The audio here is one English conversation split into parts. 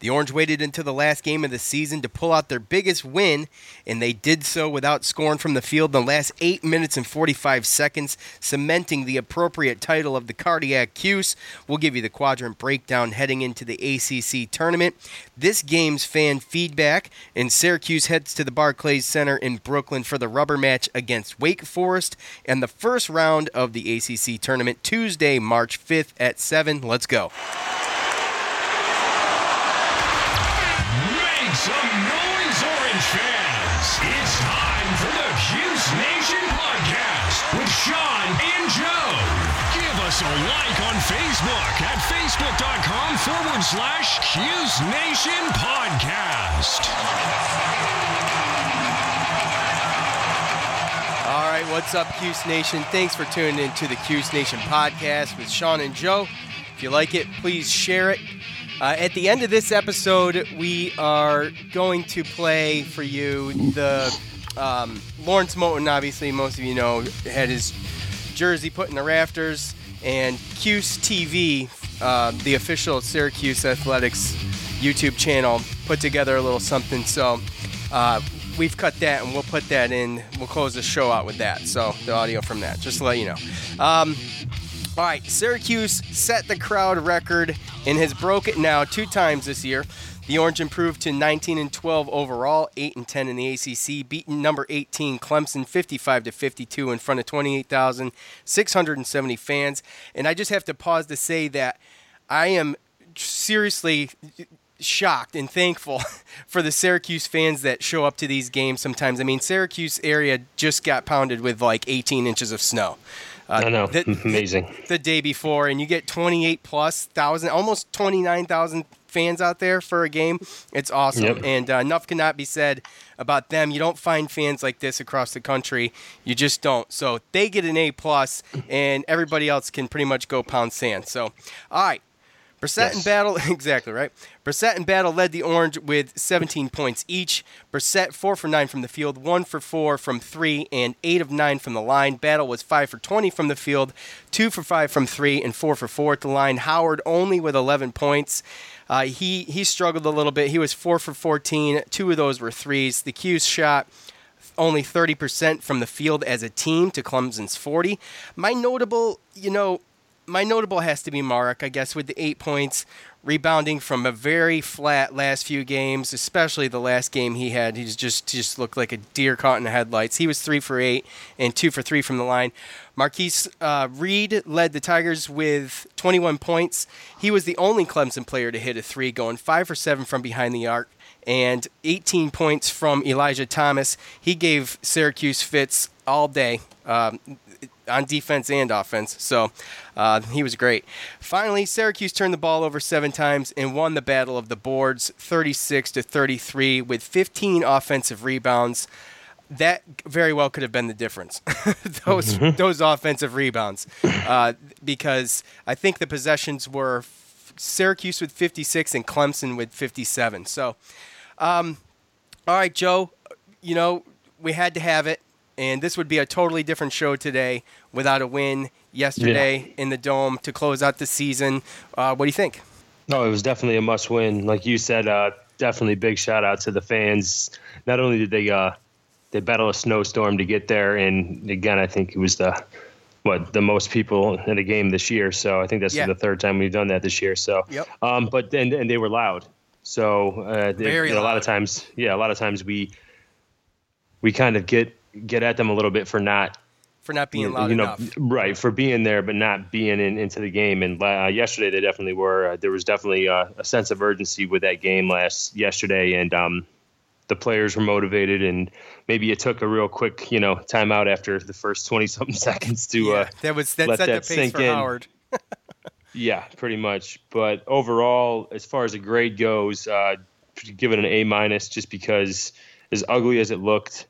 The Orange waited until the last game of the season to pull out their biggest win, and they did so without scoring from the field in the last 8 minutes and 45 seconds, cementing the appropriate title of the Cardiac Cuse. We'll give you the quadrant breakdown heading into the ACC tournament. This game's fan feedback, and Syracuse heads to the Barclays Center in Brooklyn for the rubber match against Wake Forest and the first round of the ACC tournament Tuesday, March 5th at 7. Let's go. Some noise, Orange fans! It's time for the Cuse Nation podcast with Sean and Joe. Give us a like on Facebook at facebook.com forward slash Cuse Nation podcast. All right, what's up, Cuse Nation? Thanks for tuning in to the Cuse Nation podcast with Sean and Joe. If you like it, please share it. Uh, at the end of this episode, we are going to play for you the um, Lawrence Moten. Obviously, most of you know had his jersey put in the rafters, and Cuse TV, uh, the official Syracuse Athletics YouTube channel, put together a little something. So uh, we've cut that, and we'll put that in. We'll close the show out with that. So the audio from that, just to let you know. Um, all right, Syracuse set the crowd record and has broke it now two times this year. The Orange improved to 19 and 12 overall, 8 and 10 in the ACC, beating number 18 Clemson 55 to 52 in front of 28,670 fans. And I just have to pause to say that I am seriously shocked and thankful for the Syracuse fans that show up to these games sometimes. I mean, Syracuse area just got pounded with like 18 inches of snow. Uh, I know, the, amazing. The day before, and you get 28 plus thousand, almost 29,000 fans out there for a game. It's awesome, Yep. and uh, enough cannot be said about them. You don't find fans like this across the country. You just don't. So they get an A plus, and everybody else can pretty much go pound sand. So, all right. Brissett and Battle, exactly right. Brissett and Battle led the Orange with 17 points each. Brissett four for nine from the field, one for four from three, and eight of nine from the line. Battle was five for 20 from the field, two for five from three, and four for four at the line. Howard only with 11 points. Uh, he he struggled a little bit. He was four for 14. Two of those were threes. The Cuse shot only 30% from the field as a team to Clemson's 40. My notable, you know, my notable has to be Mark, I guess, with the eight points, rebounding from a very flat last few games, especially the last game he had. He just just looked like a deer caught in the headlights. He was three for eight and two for three from the line. Marquise uh, Reed led the Tigers with 21 points. He was the only Clemson player to hit a three, going five for seven from behind the arc and 18 points from Elijah Thomas. He gave Syracuse fits all day. Um, on defense and offense. So uh, he was great. Finally, Syracuse turned the ball over seven times and won the battle of the boards 36 to 33 with 15 offensive rebounds. That very well could have been the difference. those those offensive rebounds, uh, because I think the possessions were Syracuse with 56 and Clemson with 57. So, um, all right, Joe, you know we had to have it and this would be a totally different show today without a win yesterday in the dome to close out the season. Uh, what do you think? No, it was definitely a must win. Like you said, uh, definitely big shout out to the fans. Not only did they uh, they battle a snowstorm to get there, and again, I think it was the what the most people in a game this year. So I think that's Yeah. the third time we've done that this year. So, Yep. um, but then and they were loud. So uh, Very it- a lot of times, yeah, a lot of times we we kind of get get at them a little bit for not for not being loud you know, enough. right for being there but not being in, into the game. And uh, yesterday they definitely were. Uh, there was definitely uh, a sense of urgency with that game last yesterday, and um, the players were motivated. And maybe it took a real quick, you know, timeout after the first twenty something seconds to Yeah, uh, that was that let set that the pace sink for in. Howard. yeah, pretty much. But overall, as far as a grade goes, uh, give it an A minus, just because as ugly as it looked,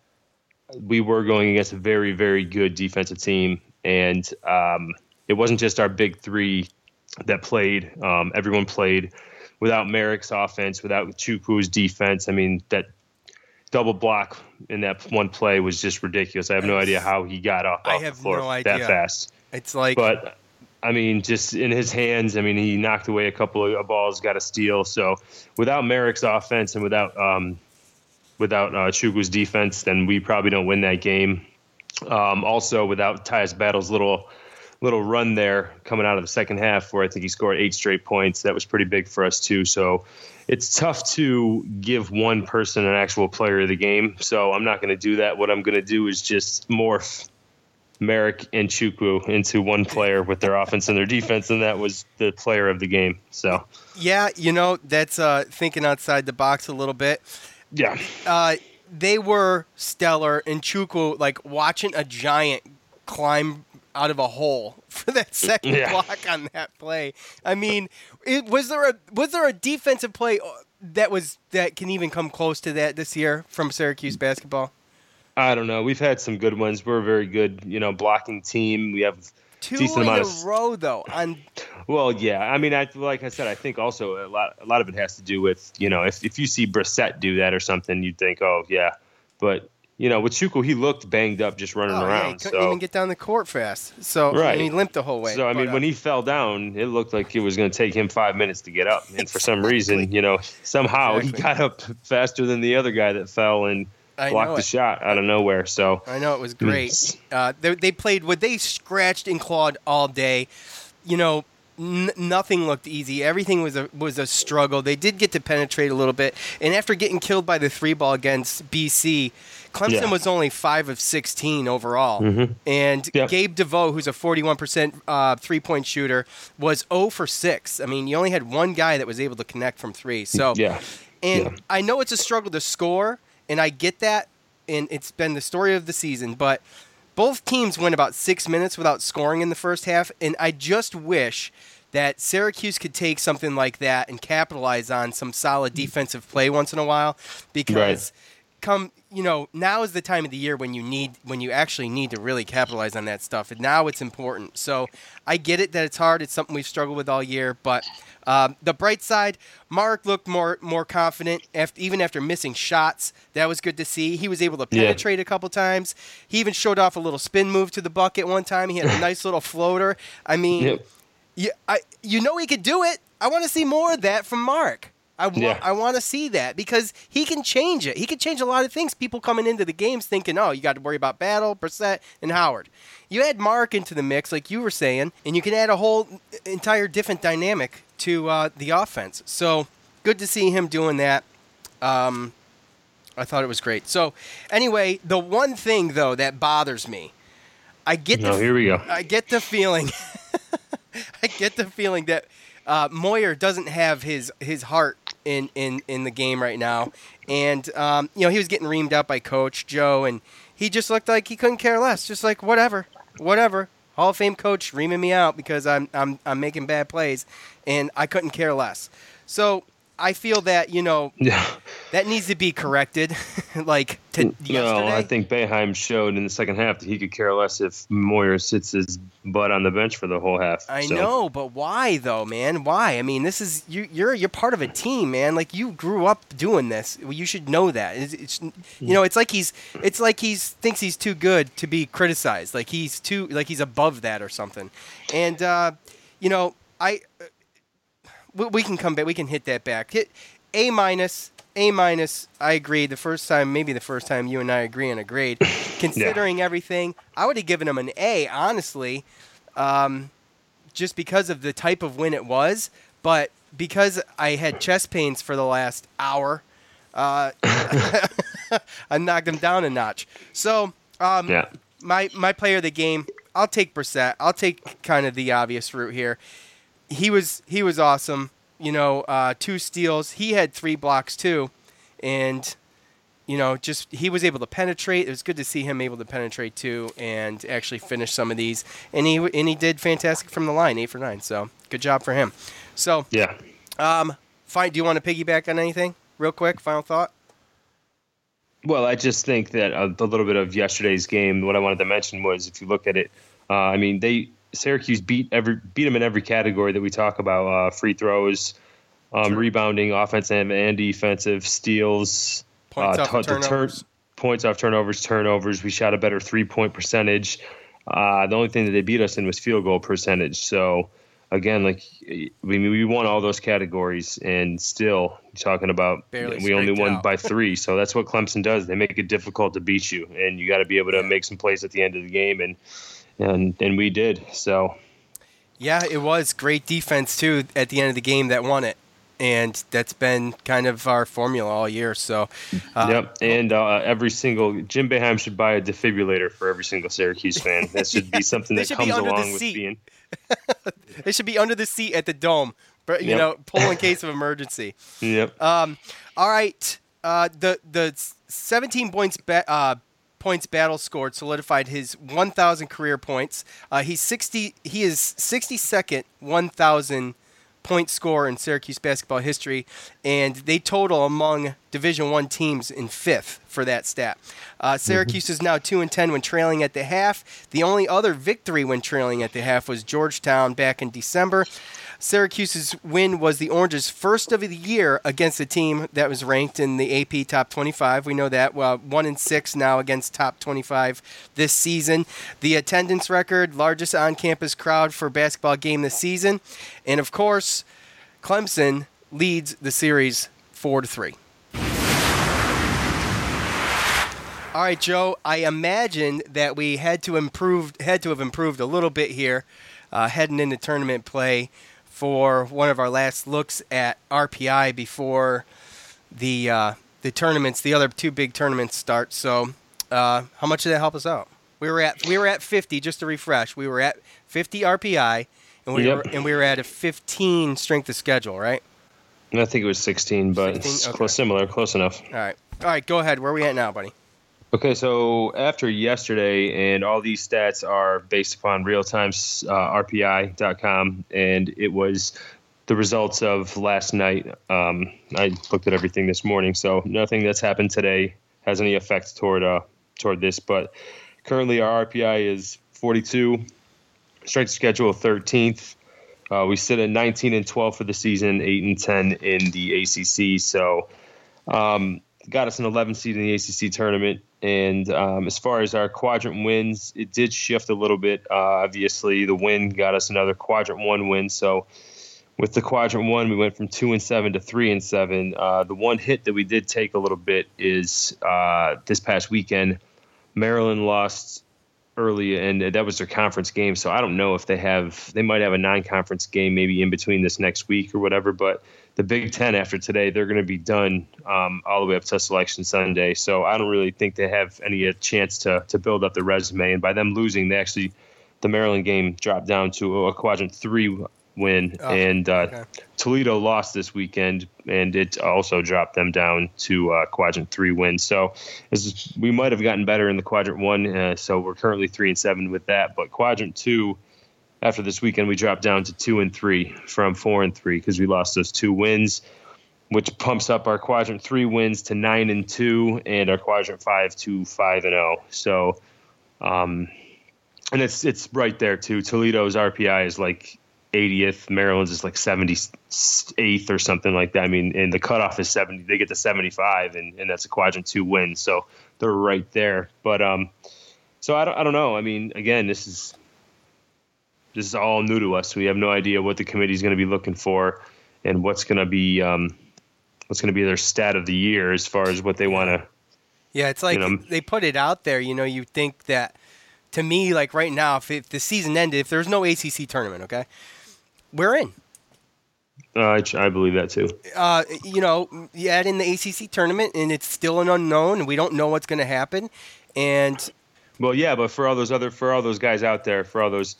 we were going against a very, very good defensive team, and um, it wasn't just our big three that played. Um, everyone played without Marek's offense, without Chukwu's defense. I mean that double block in that one play was just ridiculous. I have no idea how he got off, I off have the floor no that fast. It's like But I mean, just in his hands, I mean, he knocked away a couple of balls, got a steal. So without Marek's offense and without um, without uh, Chukwu's defense, then we probably don't win that game. Um, also, without Tyus Battle's little little run there coming out of the second half, where I think he scored eight straight points, that was pretty big for us too. So it's tough to give one person an actual player of the game. So I'm not going to do that. What I'm going to do is just morph Marek and Chukwu into one player with their offense and their defense, and that was the player of the game. So, yeah, you know that's uh, thinking outside the box a little bit. Yeah, uh, they were stellar, and Chukwu like watching a giant climb out of a hole for that second Yeah. block on that play. I mean, it, was there a was there a defensive play uh, that was that can even come close to that this year from Syracuse basketball? I don't know. We've had some good ones. We're a very good, you know, blocking team. We have Two decent in amount a of row though. On Well, yeah. I mean, I like I said, I think also a lot a lot of it has to do with you know if if you see Brissett do that or something, you'd think, oh yeah, but you know with Chukwu, he looked banged up just running oh, yeah, he couldn't so even get down the court fast. So Right. and he limped the whole way. so I mean, But, uh, when he fell down, it looked like it was going to take him five minutes to get up, and for some reason, you know, somehow he got up faster than the other guy that fell and I blocked the shot out of nowhere. So I know it was great. Mm. Uh, they, they played what they scratched and clawed all day. You know, n- nothing looked easy. Everything was a was a struggle. They did get to penetrate a little bit, and after getting killed by the three ball against BC, Clemson Yeah. was only five of sixteen overall. And Yep. Gabe DeVoe, who's a forty one percent uh, three point shooter, was zero for six. I mean, you only had one guy that was able to connect from three. So yeah, and Yeah. I know it's a struggle to score, and I get that, and it's been the story of the season. But both teams went about six minutes without scoring in the first half, and I just wish that Syracuse could take something like that and capitalize on some solid defensive play once in a while, because come you know now is the time of the year when you need when you actually need to really capitalize on that stuff and now it's important so i get it that it's hard it's something we've struggled with all year but um, the bright side mark looked more more confident after, even after missing shots that was good to see he was able to Yeah. penetrate a couple times he even showed off a little spin move to the bucket one time he had a nice little floater i mean Yep. you, I, you know he could do it. I want to see more of that from Mark. I want, Yeah. I want to see that because he can change it. He can change a lot of things. People coming into the games thinking, oh, you got to worry about Battle, Brissett, and Howard. You add Mark into the mix, like you were saying, and you can add a whole entire different dynamic to uh, the offense. So good to see him doing that. Um, I thought it was great. So anyway, the one thing though that bothers me, I get the No, here we go. I get the feeling. I get the feeling that uh, Moyer doesn't have his his heart in, in, in the game right now, and um, you know he was getting reamed out by Coach Joe, and he just looked like he couldn't care less, just like whatever, whatever. Hall of Fame coach reaming me out because I'm I'm I'm making bad plays, and I couldn't care less. So I feel that you know yeah. that needs to be corrected, like to yesterday. No, I think Boeheim showed in the second half that he could care less if Moyer sits his butt on the bench for the whole half. I So, know, but why though, man? Why? I mean, this is you. You're you're part of a team, man. Like you grew up doing this. Well, You should know that. It's, it's you know, it's like he's it's like he's thinks he's too good to be criticized. Like he's too like he's above that or something. And uh, you know, I we, we can come back. We can hit that back. Hit A minus. A minus. I agree. The first time, maybe the first time you and I agree on a grade. Considering everything, I would have given him an A. Honestly, um, just because of the type of win it was. But because I had chest pains for the last hour, uh, I knocked him down a notch. So, um, Yeah. my my player of the game, I'll take Brissett. I'll take kind of the obvious route here. He was he was awesome. You know, uh, two steals. He had three blocks too, and you know, just he was able to penetrate. It was good to see him able to penetrate too, and actually finish some of these. And he and he did fantastic from the line, eight for nine. So good job for him. So Yeah. um, fine. Do you want to piggyback on anything real quick? Final thought. Well, I just think that a, a little bit of yesterday's game. What I wanted to mention was, if you look at it, uh, I mean, they Syracuse beat every beat them in every category that we talk about: uh, free throws, um, rebounding, offensive and defensive, steals, Points uh, off the turnovers. points off turnovers, turnovers. We shot a better three point percentage. Uh, the only thing that they beat us in was field goal percentage. So again, like we we won all those categories, and still talking about Barely we only won out. by three. So that's what Clemson does. They make it difficult to beat you, and you got to be able to make some plays at the end of the game, and and and we did. So Yeah, it was great defense too at the end of the game that won it, and that's been kind of our formula all year. So, uh, yep, and uh, every single Jim Boeheim should buy a defibrillator for every single Syracuse fan. That should be something that should be comes under the along with seat. being. They should be under the seat at the dome, but you Yep. know, pull in case of emergency. Yep. Um, all right, uh, the the 17 points ba- uh, points battle scored solidified his 1,000 career points. Uh, he's 60. He is 62nd 1,000 point scorer in Syracuse basketball history, and they total among Division One teams in fifth for that stat. Uh, Syracuse is now two and ten when trailing at the half. The only other victory when trailing at the half was Georgetown back in December. Syracuse's win was the Oranges' first of the year against a team that was ranked in the AP top 25. We know that. Well, one in six now against top 25 this season. The attendance record, largest on-campus crowd for basketball game this season, and of course, Clemson leads the series four to three. All right, Joe. I imagine that we had to improve, had to have improved a little bit here, uh, heading into tournament play for one of our last looks at RPI before the uh, the tournaments, the other two big tournaments start. So, uh, how much did that help us out? We were at we were at 50. Just to refresh, we were at 50 RPI, and we Yep. were and we were at a 15 strength of schedule, right? I think it was 16, but 16? it's Okay. close, similar, close enough. All right, all right. Go ahead. Where are we at now, buddy? Okay, so after yesterday, and all these stats are based upon realtime uh, RPI.com, and it was the results of last night. Um, I looked at everything this morning, so nothing that's happened today has any effect toward uh, toward this. But currently, our RPI is 42, strength schedule 13th. Uh, we sit at 19 and 12 for the season, 8 and 10 in the ACC. So, um, got us an 11 seed in the ACC tournament. And um, as far as our quadrant wins, it did shift a little bit. Uh, obviously, the win got us another quadrant one win. So, with the quadrant one, we went from two and seven to three and seven. Uh, the one hit that we did take a little bit is uh, this past weekend. Maryland lost early, and that was their conference game. So I don't know if they have. They might have a non-conference game maybe in between this next week or whatever. But the Big Ten after today, they're going to be done um, all the way up to Selection Sunday. So I don't really think they have any chance to to build up the resume. And by them losing, they actually the Maryland game dropped down to a quadrant three win, Oh, and uh, okay. Toledo lost this weekend, and it also dropped them down to uh, quadrant three win. So as we might have gotten better in the quadrant one. Uh, so we're currently three and seven with that. But quadrant two, after this weekend, we dropped down to two and three from four and three because we lost those two wins, which pumps up our quadrant three wins to nine and two, and our quadrant five to five and zero. So. Um, and it's it's right there too. Toledo's RPI is like 80th. Maryland's is like 78th or something like that. I mean, and the cutoff is 70. They get to 75, and, and that's a quadrant two win. So they're right there. But um, so I don't I don't know. I mean, again, this is this is all new to us. We have no idea what the committee's going to be looking for, and what's going to be um, what's going to be their stat of the year as far as what they want to. Yeah, it's like You know, they put it out there. You know, you think that to me, like right now, if, if the season ended, if there's no ACC tournament, okay, we're in. Uh, I, I believe that too. Uh, you know, you add in the ACC tournament, and it's still an unknown, and we don't know what's going to happen. And well, yeah, but for all those other, for all those guys out there, for all those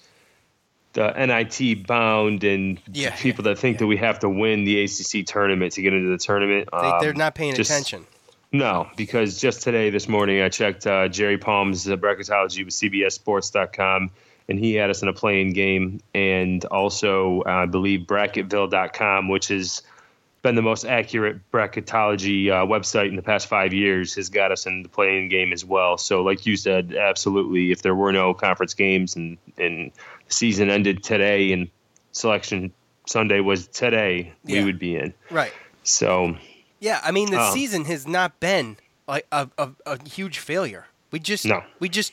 the NIT bound and yeah, people that think yeah. that we have to win the ACC tournament to get into the tournament, they, are um, not paying just, attention. No, because just today, this morning, I checked uh, Jerry Palm's uh, bracketology with CBSSports.com, and he had us in a playing game, and also uh, I believe Bracketville.com, which has been the most accurate bracketology uh, website in the past five years, has got us in the playing game as well. So, like you said, absolutely, if there were no conference games and and the season ended today and selection Sunday was today, Yeah. we would be in. Right. So. Yeah, I mean the Oh. season has not been like a, a, a huge failure. We just No. we just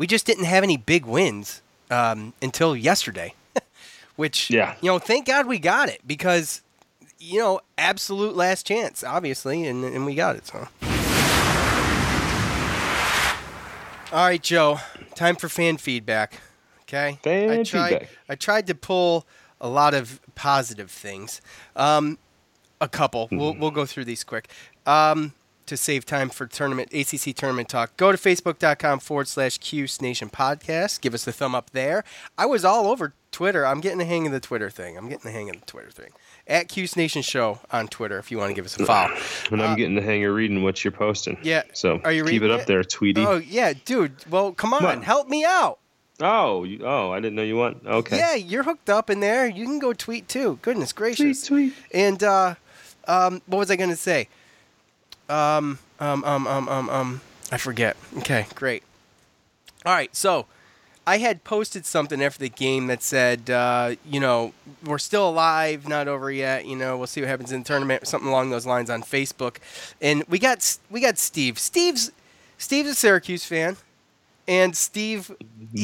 we just didn't have any big wins um, until yesterday, which Yeah. you know thank God we got it because you know absolute last chance obviously and and we got it so. All right, Joe. Time for fan feedback. Okay. Fan I tried, feedback. I tried to pull a lot of positive things. Um, a couple. We'll we'll go through these quick. Um, to save time for tournament ACC tournament talk, go to facebook.com forward slash Cuse Nation podcast. Give us a thumb up there. I was all over Twitter. I'm getting the hang of the Twitter thing. I'm getting the hang of the Twitter thing. At Cuse Nation Show on Twitter if you want to give us a follow. And I'm getting the hang of reading what you're posting. Uh, Yeah. So Are you keep it up it? there, Tweety. Oh yeah, dude. Well, come on, What? help me out. Oh, you, oh, I didn't know you want. Okay. Yeah, you're hooked up in there. You can go tweet too. Goodness gracious. Tweet, tweet. And uh, um, what was I going to say? Um, um, um, um, um, um, I forget. Okay, great. All right, so I had posted something after the game that said, uh, you know, we're still alive, not over yet. You know, we'll see what happens in the tournament, something along those lines on Facebook. And we got we got Steve. Steve's Steve's a Syracuse fan, and Steve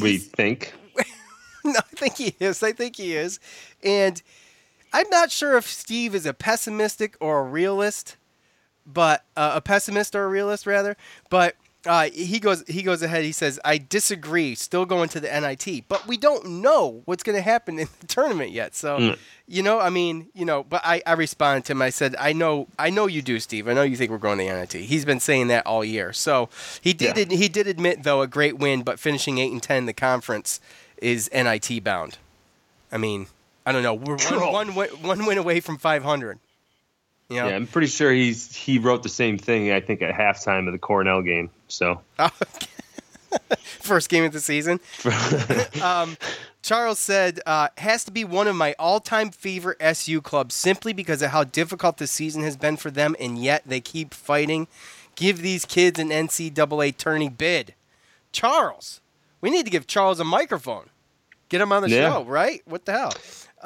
We think. no, I think he is. I think he is. And I'm not sure if Steve is a pessimistic or a realist, but uh, a pessimist or a realist rather. But uh, he goes he goes ahead. He says, "I disagree. Still going to the NIT, but we don't know what's going to happen in the tournament yet. So, you know, I mean, you know." But I, I responded to him. I said, "I know, I know you do, Steve. I know you think we're going to the NIT. He's been saying that all year. So he did. Yeah. He did admit though a great win, but finishing eight and ten in the conference is NIT bound. I mean, I don't know. We're one, one, wi- one win away from 500. You know? Yeah, I'm pretty sure he's he wrote the same thing. I think at halftime of the Cornell game. So First game of the season. um, Charles said, uh, has to be one of my all time favorite SU clubs simply because of how difficult the season has been for them, and yet they keep fighting. Give these kids an NCAA tourney bid. Charles, we need to give Charles a microphone. Get him on the Yeah. show, right? What the hell?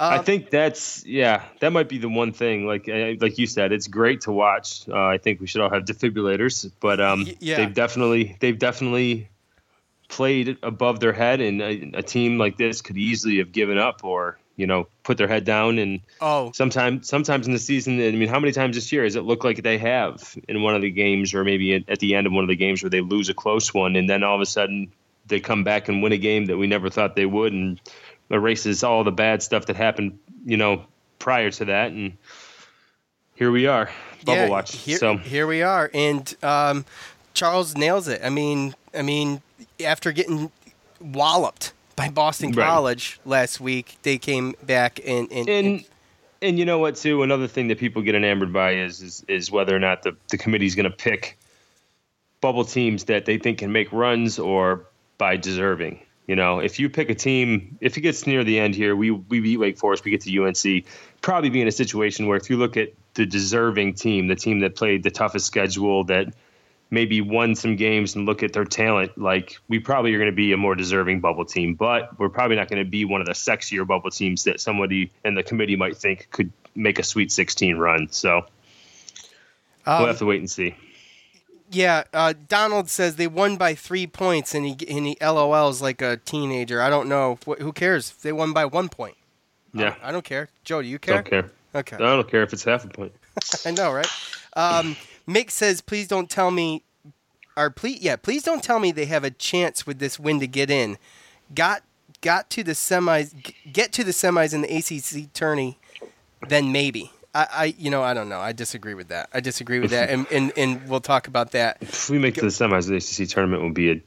I think that's yeah, that might be the one thing. Like like you said, it's great to watch. Uh, I think we should all have defibrillators, but um, yeah. they've definitely they've definitely played above their head, and a, a team like this could easily have given up or you know put their head down. And Oh, sometimes sometimes in the season, I mean, how many times this year has it looked like they have in one of the games, or maybe at, at the end of one of the games where they lose a close one, and then all of a sudden they come back and win a game that we never thought they would, and erases all the bad stuff that happened, you know, prior to that, and here we are, bubble yeah, watch. Here, so here we are, and um, Charles nails it. I mean, I mean, after getting walloped by Boston Right. College last week, they came back and and, and and you know what too another thing that people get enamored by is is, is whether or not the, the committee's going to pick bubble teams that they think can make runs or by deserving you know if you pick a team if it gets near the end here we we beat wake forest we get to unc probably be in a situation where if you look at the deserving team the team that played the toughest schedule that maybe won some games and look at their talent, like we probably are going to be a more deserving bubble team, but we're probably not going to be one of the sexier bubble teams that somebody in the committee might think could make a Sweet 16 run. So um, we'll have to wait and see. Yeah, uh, Donald says they won by three points, and he and he LOLs like a teenager. I don't know Wh- who cares. They won by one point. Yeah, I don't care. Joe, do you care? don't care. Okay. I don't care if it's half a point. I know, right? Um, Mick says, "Please don't tell me, or please, yeah, please don't tell me they have a chance with this win to get in. Got got to the semis, g- get to the semis in the ACC tourney, then maybe. I, I, you know, I don't know. I disagree with that. I disagree with that, and, and and we'll talk about that. If we make it to the semis, the ACC tournament will be a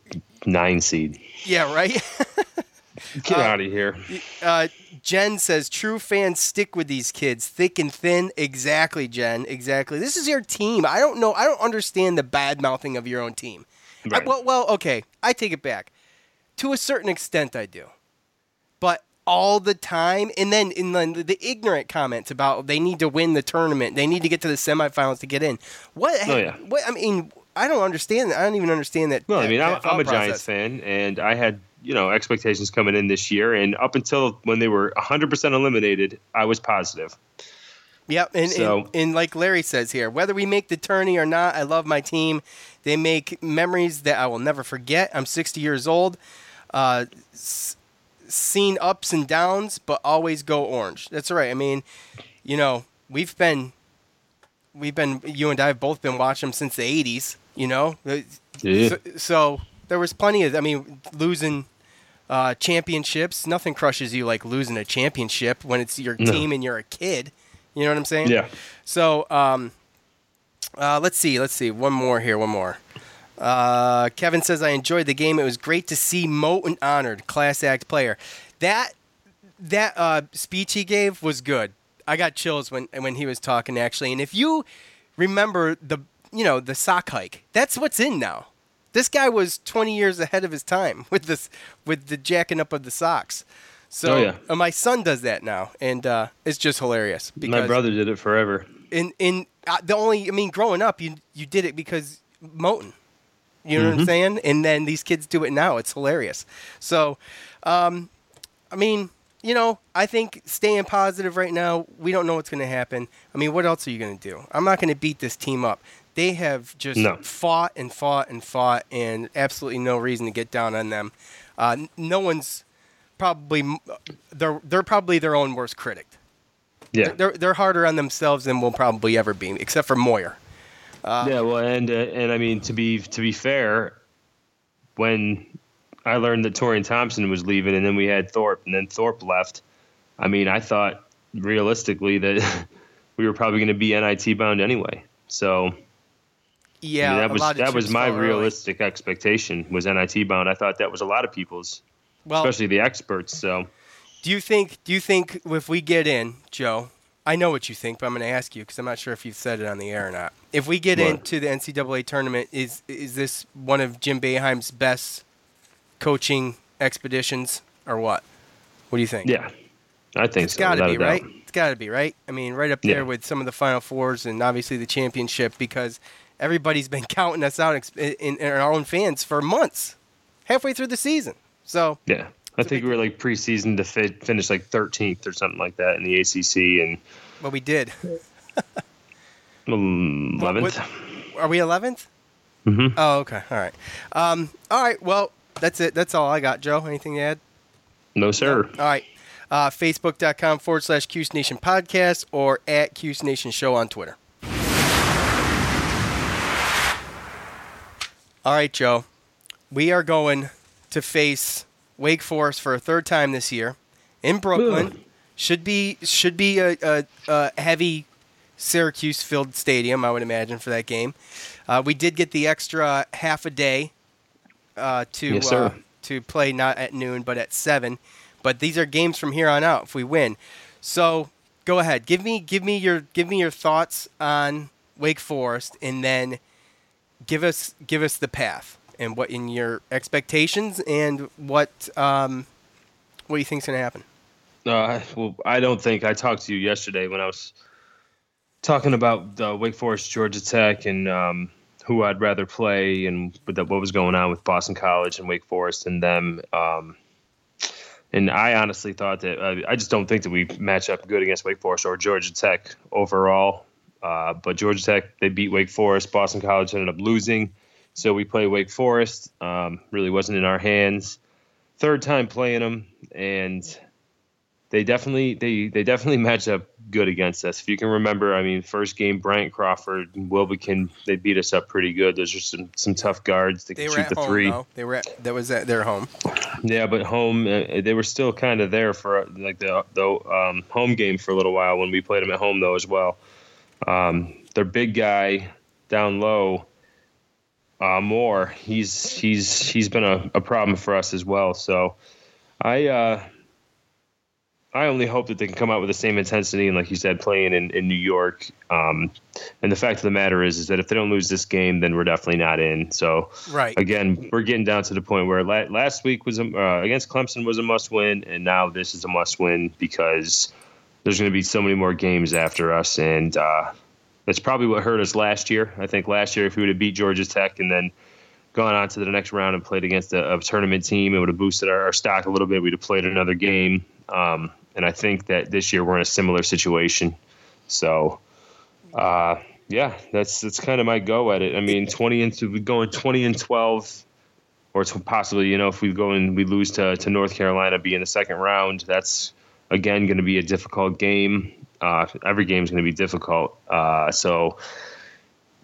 nine seed. Yeah, right. Get out of here. Uh, Jen says, "True fans stick with these kids, thick and thin." Exactly, Jen. Exactly. This is your team. I don't know. I don't understand the bad mouthing of your own team. I- well, well, okay. I take it back. To a certain extent, I do. All the time, and then in the, the ignorant comments about they need to win the tournament, they need to get to the semifinals to get in. What? Oh, yeah. What? I mean, I don't understand. that. I don't even understand that. Well, I mean, I'm, I'm a Giants fan, and I had you know expectations coming in this year, and up until when they were 100% eliminated, I was positive. Yep, and, So- and and like Larry says here, whether we make the tourney or not, I love my team. They make memories that I will never forget. I'm 60 years old, uh, seen ups and downs, but always go orange. That's right. I mean, you know, we've been, we've been, you and I have both been watching them since the 80s. You know, Yeah. so, so there was plenty of. I mean, losing uh, championships, nothing crushes you like losing a championship when it's your No. team and you're a kid. You know what I'm saying? Yeah. So, um, uh, let's see. Let's see. One more here. One more. Uh, Kevin says, I enjoyed the game. It was great to see Moten honored, class act player. That that uh, speech he gave was good. I got chills when when he was talking actually. And if you remember the you know the sock hike, that's what's in now. This guy was 20 years ahead of his time with this with the jacking up of the socks. So Oh, yeah. uh, my son does that now, and uh, it's just hilarious. My brother did it forever. in in uh, the only I mean growing up you you did it because Moten. You know what I'm saying? And then these kids do it now. It's hilarious. So, um, I mean, you know, I think staying positive right now. We don't know what's going to happen. I mean, what else are you going to do? I'm not going to beat this team up. They have just No. fought and fought and fought, and absolutely no reason to get down on them. Uh, no one's probably they're they're probably their own worst critic. Yeah. They're they're harder on themselves than we'll probably ever be, except for Moyer. Yeah, well, and uh, and I mean to be to be fair, when I learned that Taurean Thompson was leaving, and then we had Thorpe, and then Thorpe left. I mean, I thought realistically that we were probably going to be NIT bound anyway. So Yeah, I mean, that was that was my fell early. realistic expectation was NIT bound. I thought that was a lot of people's, Well, especially the experts. So do you think do you think if we get in, Joe? I know what you think, but I'm going to ask you because I'm not sure if you've said it on the air or not. If we get What? into the NCAA tournament, is is this one of Jim Boeheim's best coaching expeditions or what? What do you think? yeah, I think It's so. got to be right. It's got to be right. I mean, right up there Yeah. with some of the Final Fours and obviously the championship because everybody's been counting us out ex- in, in our own fans for months, halfway through the season. So Yeah, I think we were like preseason to fi- finish like 13th or something like that in the ACC and well, we did. 11th. What- Are we 11th? Mm-hmm. Oh, okay. All right. Um, all right. Well, that's it. That's all I got, Joe. Anything to add? No, sir. All right. Uh, Facebook.com forward slash Cuse Nation podcast or at Cuse Nation Show on Twitter. All right, Joe. We are going to face Wake Forest for a third time this year in Brooklyn. Ugh. Should be should be a, a, a heavy Syracuse filled stadium, I would imagine, for that game. Uh, we did get the extra half a day uh, to Yes, uh, to play not at noon but at seven. But these are games from here on out if we win. So go ahead, give me give me your give me your thoughts on Wake Forest, and then give us give us the path and what in your expectations and what um, what you think's gonna happen. Uh, well, I don't think I talked to you yesterday when I was talking about uh, Wake Forest, Georgia Tech, and um, who I'd rather play, and the, what was going on with Boston College and Wake Forest and them. Um, and I honestly thought that uh, I just don't think that we match up good against Wake Forest or Georgia Tech overall. Uh, but Georgia Tech they beat Wake Forest. Boston College ended up losing, so we play Wake Forest. Um, really wasn't in our hands. Third time playing them, and they definitely they they definitely match up good against us. If you can remember, I mean, first game Bryant Crawford and Wilbekin, they beat us up pretty good. Those are some some tough guards that They can shoot at the home. three. Though. They were at, that was at their home. Yeah, but home uh, they were still kind of there for like the the um, home game for a little while when we played them at home though as well. Um, their big guy down low, uh, Moore, he's he's he's been a, a problem for us as well. So I uh, I only hope that they can come out with the same intensity and like you said, playing in, in New York. Um, and the fact of the matter is, is that if they don't lose this game, then we're definitely not in. So Right. again, we're getting down to the point where la- last week was a, uh, against Clemson was a must win, and now this is a must win because there's going to be so many more games after us, and uh, that's probably what hurt us last year. I think last year, if we would have beat Georgia Tech and then gone on to the next round and played against a, a tournament team, it would have boosted our, our stock a little bit. We'd have played another game, um, and I think that this year we're in a similar situation. So. Uh, yeah, that's that's kind of my go at it. I mean, twenty into going twenty and twelve, or possibly you know if we go and we lose to to North Carolina, be in the second round. That's again going to be a difficult game. Uh, every game is going to be difficult. Uh, so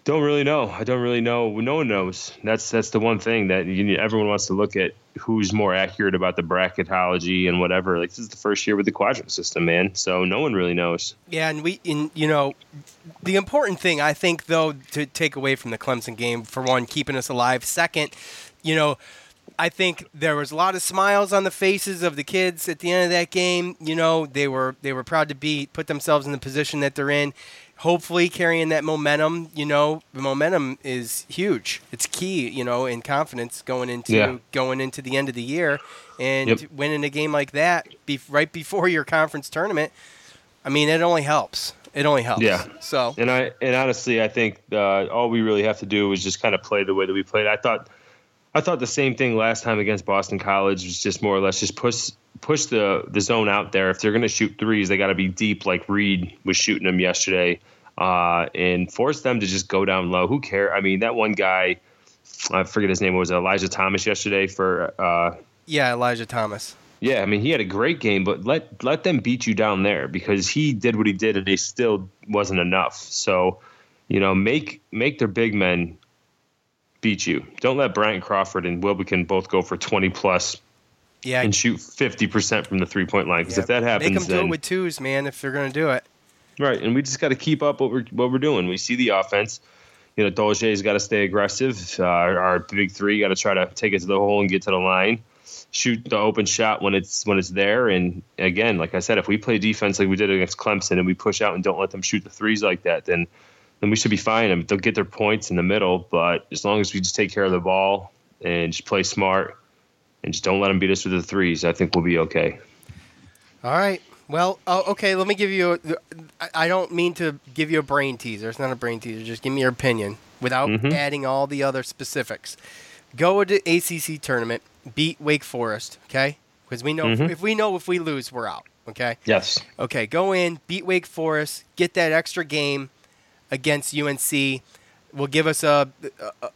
don't really know. I don't really know. No one knows. That's that's the one thing that you, everyone wants to look at who's more accurate about the bracketology and whatever. Like this is the first year with the quadrant system, man. So no one really knows. Yeah, and we, in you know, the important thing I think though to take away from the Clemson game, for one, keeping us alive. Second, you know, I think there was a lot of smiles on the faces of the kids at the end of that game. You know, they were they were proud to be put themselves in the position that they're in. Hopefully, carrying that momentum. You know, the momentum is huge. It's key. You know, in confidence going into Yeah. going into the end of the year and Yep. winning a game like that be, right before your conference tournament. I mean, it only helps. It only helps. Yeah. So And I and honestly, I think uh, all we really have to do is just kind of play the way that we played. I thought, I thought the same thing last time against Boston College was just more or less just push push the the zone out there. If they're going to shoot threes, they got to be deep, like Reed was shooting them yesterday, uh, and force them to just go down low. Who care? I mean, that one guy, I forget his name. Was it Elijah Thomas yesterday for? Uh, yeah, Elijah Thomas. yeah, I mean, he had a great game, but let let them beat you down there because he did what he did, and they still wasn't enough. So, you know, make make their big men beat you. Don't let Bryant Crawford and Wilbekin both go for twenty plus Yeah. and shoot fifty percent from the three point line. Because yeah. if that happens, make them do then it with twos, man. If they're gonna do it. Right, and we just got to keep up what we're what we're doing. We see the offense. You know, Dolezaj's got to stay aggressive. Uh, our big three got to try to take it to the hole and get to the line, shoot the open shot when it's when it's there. And again, like I said, if we play defense like we did against Clemson and we push out and don't let them shoot the threes like that, then then we should be fine. I mean, they'll get their points in the middle, but as long as we just take care of the ball and just play smart and just don't let them beat us with the threes, I think we'll be okay. All right. Well, oh, okay. Let me give you. A, I- I don't mean to give you a brain teaser. It's not a brain teaser. Just give me your opinion without Mhm. adding all the other specifics. Go to ACC tournament, beat Wake Forest. Okay, because we know Mhm. if we know if we lose, we're out. Okay. Yes. Okay. Go in, beat Wake Forest, get that extra game against UNC. Will give us a,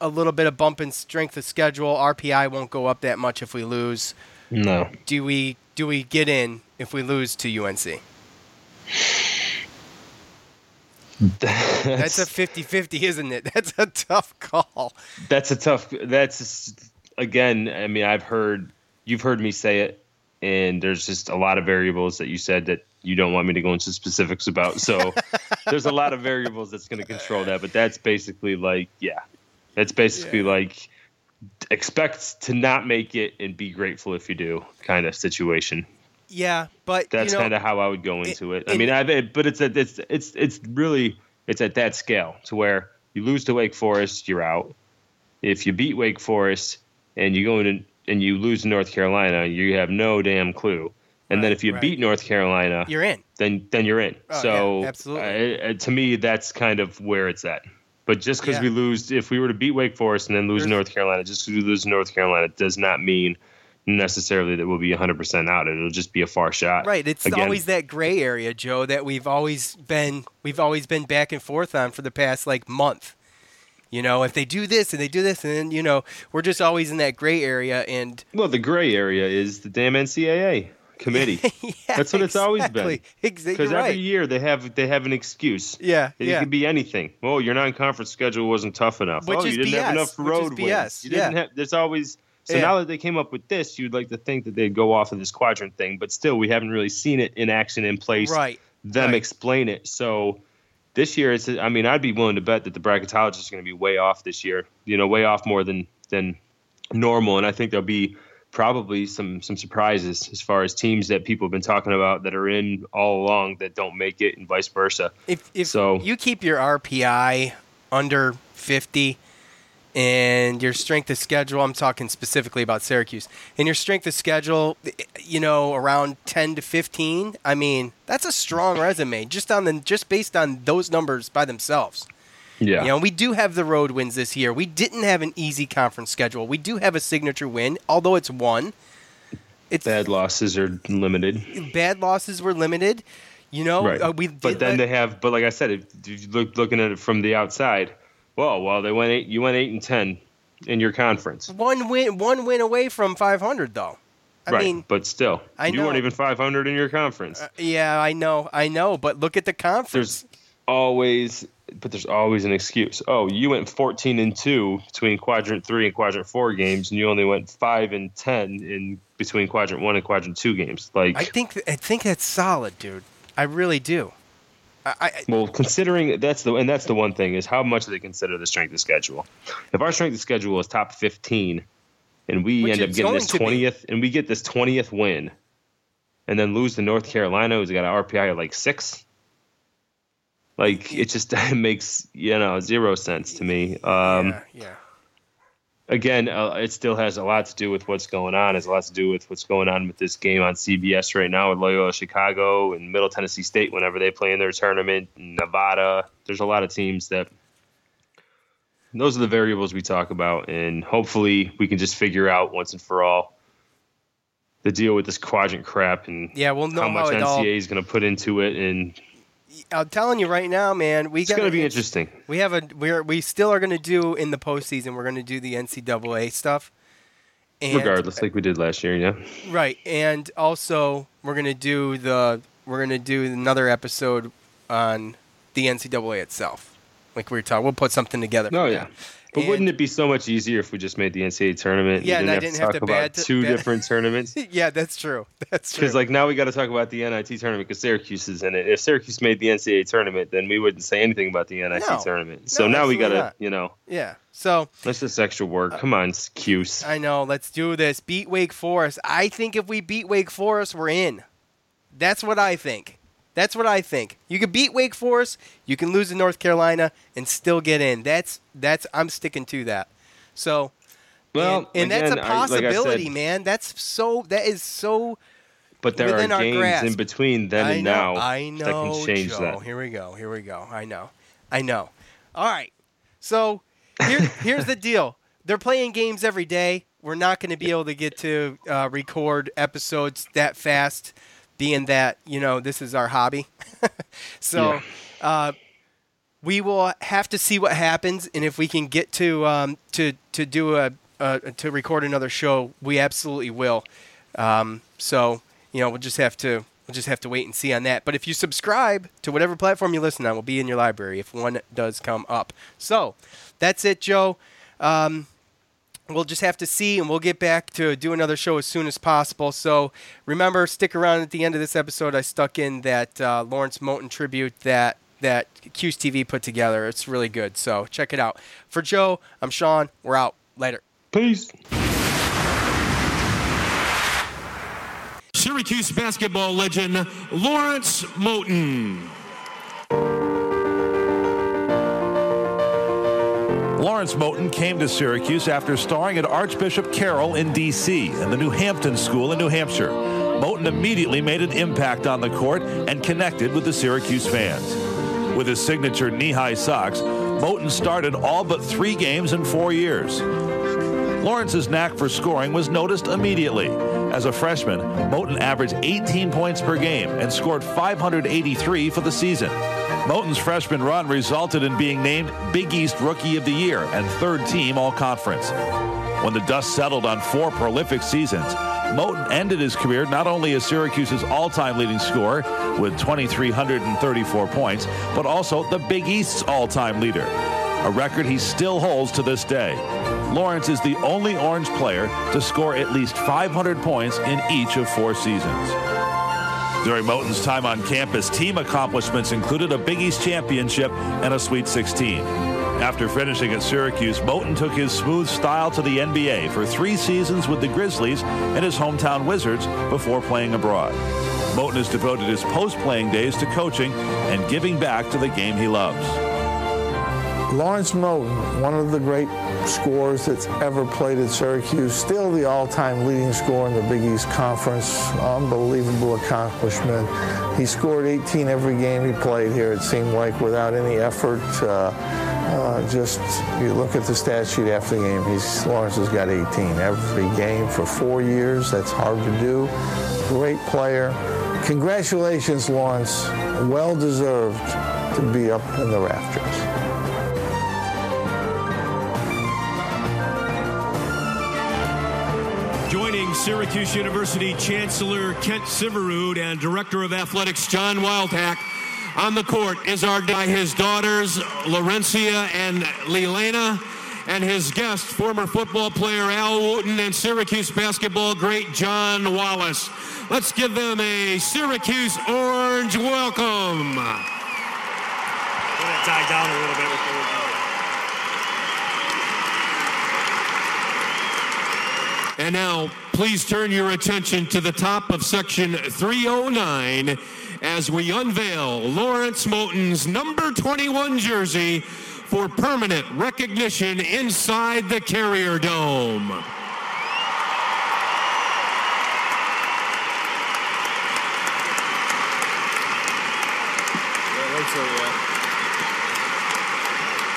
a little bit of bump in strength of schedule. RPI won't go up that much if we lose No. do we do we get in if we lose to UNC? That's a 50-50, isn't it? That's a tough call. That's a tough. That's again. I mean, I've heard you've heard me say it, and there's just a lot of variables that you said that you don't want me to go into specifics about. So there's a lot of variables that's going to control that. But that's basically like, yeah, that's basically like expect to not make it and be grateful if you do kind of situation. Yeah, but That's you know, kind of how I would go into it. I mean, I've it, but it's at it's it's it's really it's at that scale to where you lose to Wake Forest, you're out. If you beat Wake Forest and you go in and you lose to North Carolina, you have no damn clue. And then if you right. beat North Carolina, you're in. then then you're in. Oh, so yeah, absolutely. uh, uh, to me, that's kind of where it's at. But just because Yeah. we lose, if we were to beat Wake Forest and then lose There's- North Carolina, just because we lose North Carolina does not mean necessarily that we'll be 100% out. It'll just be a far shot. Right, it's Again, always that gray area, Joe, that we've always been we've always been back and forth on for the past like month. You know, if they do this and they do this, and then you know we're just always in that gray area. And Well, the gray area is the damn NCAA. Committee. yeah, That's what it's always been. exactly. Because you're every year they have they have an excuse. Yeah, It yeah. could be anything. Oh, your non-conference schedule wasn't tough enough. Which oh, is you didn't have BS, enough which is road BS, wins. You didn't yeah. have. There's always. So Yeah. now that they came up with this, you'd like to think that they'd go off of this quadrant thing, but still, we haven't really seen it in action in place. Right. Them right. explain it. So this year, it's. I mean, I'd be willing to bet that the bracketologists are going to be way off this year. You know, way off more than than normal, and I think there'll be probably some some surprises as far as teams that people have been talking about that are in all along that don't make it, and vice versa. If if So- you keep your RPI under 50 and your strength of schedule, I'm talking specifically about Syracuse, and your strength of schedule, you know, around 10 to 15, I mean, that's a strong resume just on the just based on those numbers by themselves. Yeah. You know, we do have the road wins this year. We didn't have an easy conference schedule. We do have a signature win, although it's one. It's Bad losses are limited. bad losses were limited. You know, Right. uh, we but then let- they have. But like I said, if, if you look looking at it from the outside, well, well, they went eight. You went eight and ten in your conference, one win one win away from 500 though. I right? mean, but still, I you know. weren't even 500 in your conference. yeah, I know, I know, but look at the conference. there's always, but there's always an excuse. Oh, you went 14 and two between quadrant three and quadrant four games, and you only went five and ten in between quadrant one and quadrant two games. Like, I think I think that's solid, dude. I really do. I, I Well, considering that's the and that's the one thing is how much do they consider the strength of schedule? If our strength of schedule is top fifteen, and we end up getting this twentieth, and we get this twentieth win, and then lose to North Carolina, who's got an RPI of like six, like it just it makes you know zero sense to me. Um, yeah, yeah. again, uh, it still has a lot to do with what's going on. It has a lot to do with what's going on with this game on CBS right now with Loyola Chicago and Middle Tennessee State whenever they play in their tournament. Nevada. There's a lot of teams that. Those are the variables we talk about, and hopefully we can just figure out once and for all the deal with this quadrant crap and Yeah, we'll know how much how it all- NCAA is going to put into it, and I'm telling you right now, man. We it's going to be interesting. We have a we're we still are going to do in the postseason. We're going to do the NCAA stuff. And, Regardless, like we did last year, yeah. Right, and also we're gonna do the we're gonna do another episode on the NCAA itself. Like we were talking, we'll put something together. Oh yeah. that. But And- wouldn't it be so much easier if we just made the NCAA tournament? Yeah, and and I didn't didn't have to to talk about bad- two bad- different tournaments. yeah, that's true. That's true. Because like now we got to talk about the NIT tournament because Syracuse is in it. If Syracuse made the NCAA tournament, then we wouldn't say anything about the NIT No. tournament. So No, now we got to, you know, yeah. So that's just extra work. Uh, Come on, Cuse. I know. Let's do this. Beat Wake Forest. I think if we beat Wake Forest, we're in. That's what I think. That's what I think. You can beat Wake Forest, you can lose to North Carolina, and still get in. That's that's. I'm sticking to that. So, Well, and, and that's again, a I- like I possibility, said- man. That's so. That is so. But there within are our games in between then I and know, now I know, that can change Joe. that. Here we go. Here we go. I know. I know. All right. So here, here's the deal. They're playing games every day. We're not going to be able to get to uh, record episodes that fast, being that you know this is our hobby. so. Uh, we will have to see what happens, and if we can get to um, to to do a, a to record another show, we absolutely will. Um, so you know, we'll just have to we'll just have to wait and see on that. But if you subscribe to whatever platform you listen on, will be in your library if one does come up. So that's it, Joe. Um, we'll just have to see, and we'll get back to do another show as soon as possible. So remember, stick around at the end of this episode. I stuck in that uh, Lawrence Moten tribute that that Cuse TV put together. It's really good. So check it out. For Joe, I'm Sean. We're out. Later. Peace. Syracuse basketball legend Lawrence Moten. Lawrence Moten came to Syracuse after starring at Archbishop Carroll in D.C. and the New Hampton School in New Hampshire. Moten immediately made an impact on the court and connected with the Syracuse fans. With his signature knee-high socks, Moten started all but three games in four years. Lawrence's knack for scoring was noticed immediately. As a freshman, Moten averaged 18 points per game and scored 583 for the season. Moten's freshman run resulted in being named Big East Rookie of the Year and third team All Conference. When the dust settled on four prolific seasons, Moten ended his career not only as Syracuse's all time leading scorer with 2,334 points, but also the Big East's all time leader, a record he still holds to this day. Lawrence is the only Orange player to score at least 500 points in each of four seasons. During Moten's time on campus, team accomplishments included a Big East championship and a Sweet 16. After finishing at Syracuse, Moten took his smooth style to the NBA for three seasons with the Grizzlies and his hometown Wizards before playing abroad. Moten has devoted his post-playing days to coaching and giving back to the game he loves. Lawrence Moten, one of the great scorers that's ever played at Syracuse, still the all-time leading scorer in the Big East Conference. Unbelievable accomplishment. He scored 18 every game he played here, it seemed like, without any effort. Uh, uh, just, you look at the stat sheet after the game, he's, Lawrence has got 18 every game for four years. That's hard to do. Great player. Congratulations, Lawrence. Well deserved to be up in the rafters. Syracuse University Chancellor Kent Syverud and Director of Athletics John Wildhack on the court is our guy, his daughters Laurencia and Lelena, and his guest, former football player Al Wooten and Syracuse basketball great John Wallace. Let's give them a Syracuse Orange welcome. Let it die down a little bit before we go. And now, please turn your attention to the top of section 309 as we unveil Lawrence Moten's number 21 jersey for permanent recognition inside the Carrier Dome.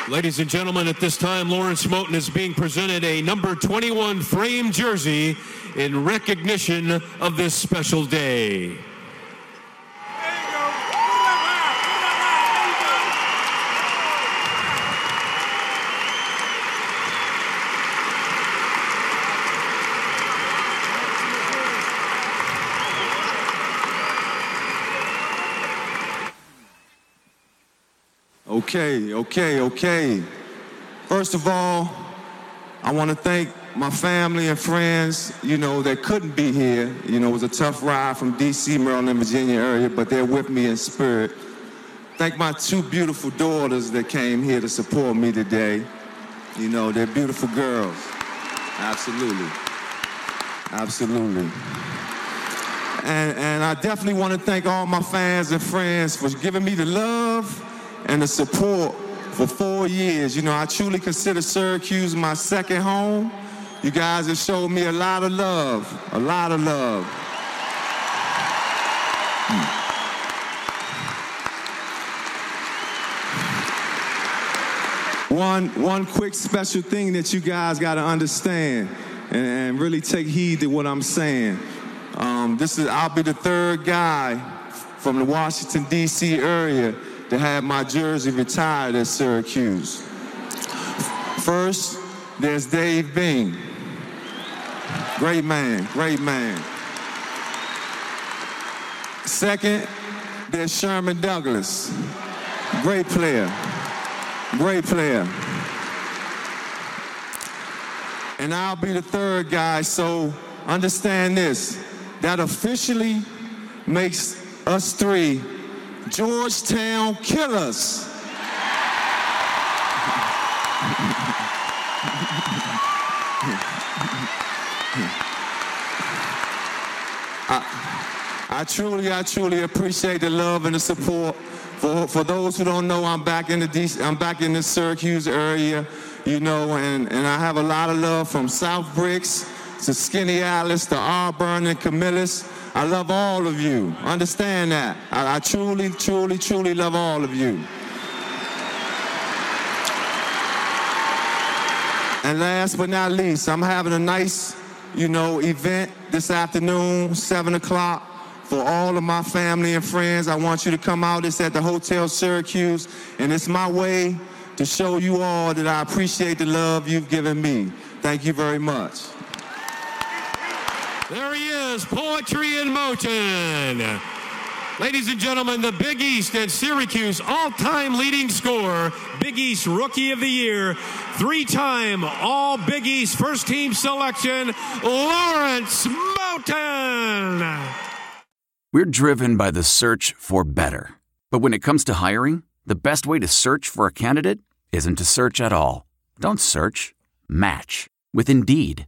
Ladies and gentlemen, at this time, Lawrence Moten is being presented a number 21 frame jersey in recognition of this special day. Okay, okay, okay. First of all, I want to thank my family and friends, you know, that couldn't be here. You know, it was a tough ride from D.C., Maryland, and Virginia area, but they're with me in spirit. Thank my two beautiful daughters that came here to support me today. You know, they're beautiful girls. Absolutely. Absolutely. And, and I definitely want to thank all my fans and friends for giving me the love and the support for four years. You know, I truly consider Syracuse my second home. You guys have showed me a lot of love, a lot of love. One, one quick special thing that you guys got to understand and, and, really take heed to what I'm saying. Um, this is, I'll be the third guy from the Washington, D.C. area to have my jersey retired at Syracuse. First, there's Dave Bing. Great man, great man. Second, there's Sherman Douglas. Great player, great player. And I'll be the third guy, so understand this. That officially makes us three Georgetown Killers. I, I truly, I truly appreciate the love and the support. For, for those who don't know, I'm back in the DC, I'm back in the Syracuse area, you know, and, and I have a lot of love from South Bricks to Skaneateles to Auburn and Camillus. I love all of you. Understand that. I, I truly, truly, truly love all of you. And last but not least, I'm having a nice, you know, event this afternoon, 7 o'clock, for all of my family and friends. I want you to come out. It's at the Hotel Syracuse, and it's my way to show you all that I appreciate the love you've given me. Thank you very much. There he is, poetry in motion. Ladies and gentlemen, the Big East and Syracuse all time leading scorer, Big East Rookie of the Year, three time All Big East first team selection, Lawrence Moten. We're driven by the search for better. But when it comes to hiring, the best way to search for a candidate isn't to search at all. Don't search, match with Indeed.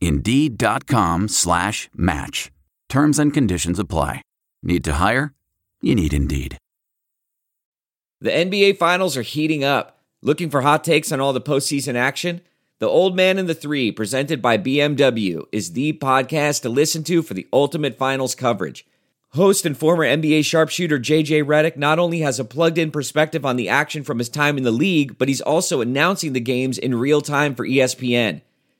Indeed.com slash match. Terms and conditions apply. Need to hire? You need Indeed. The NBA Finals are heating up. Looking for hot takes on all the postseason action? The Old Man and the Three, presented by BMW, is the podcast to listen to for the ultimate finals coverage. Host and former NBA sharpshooter JJ Redick not only has a plugged in perspective on the action from his time in the league, but he's also announcing the games in real time for ESPN.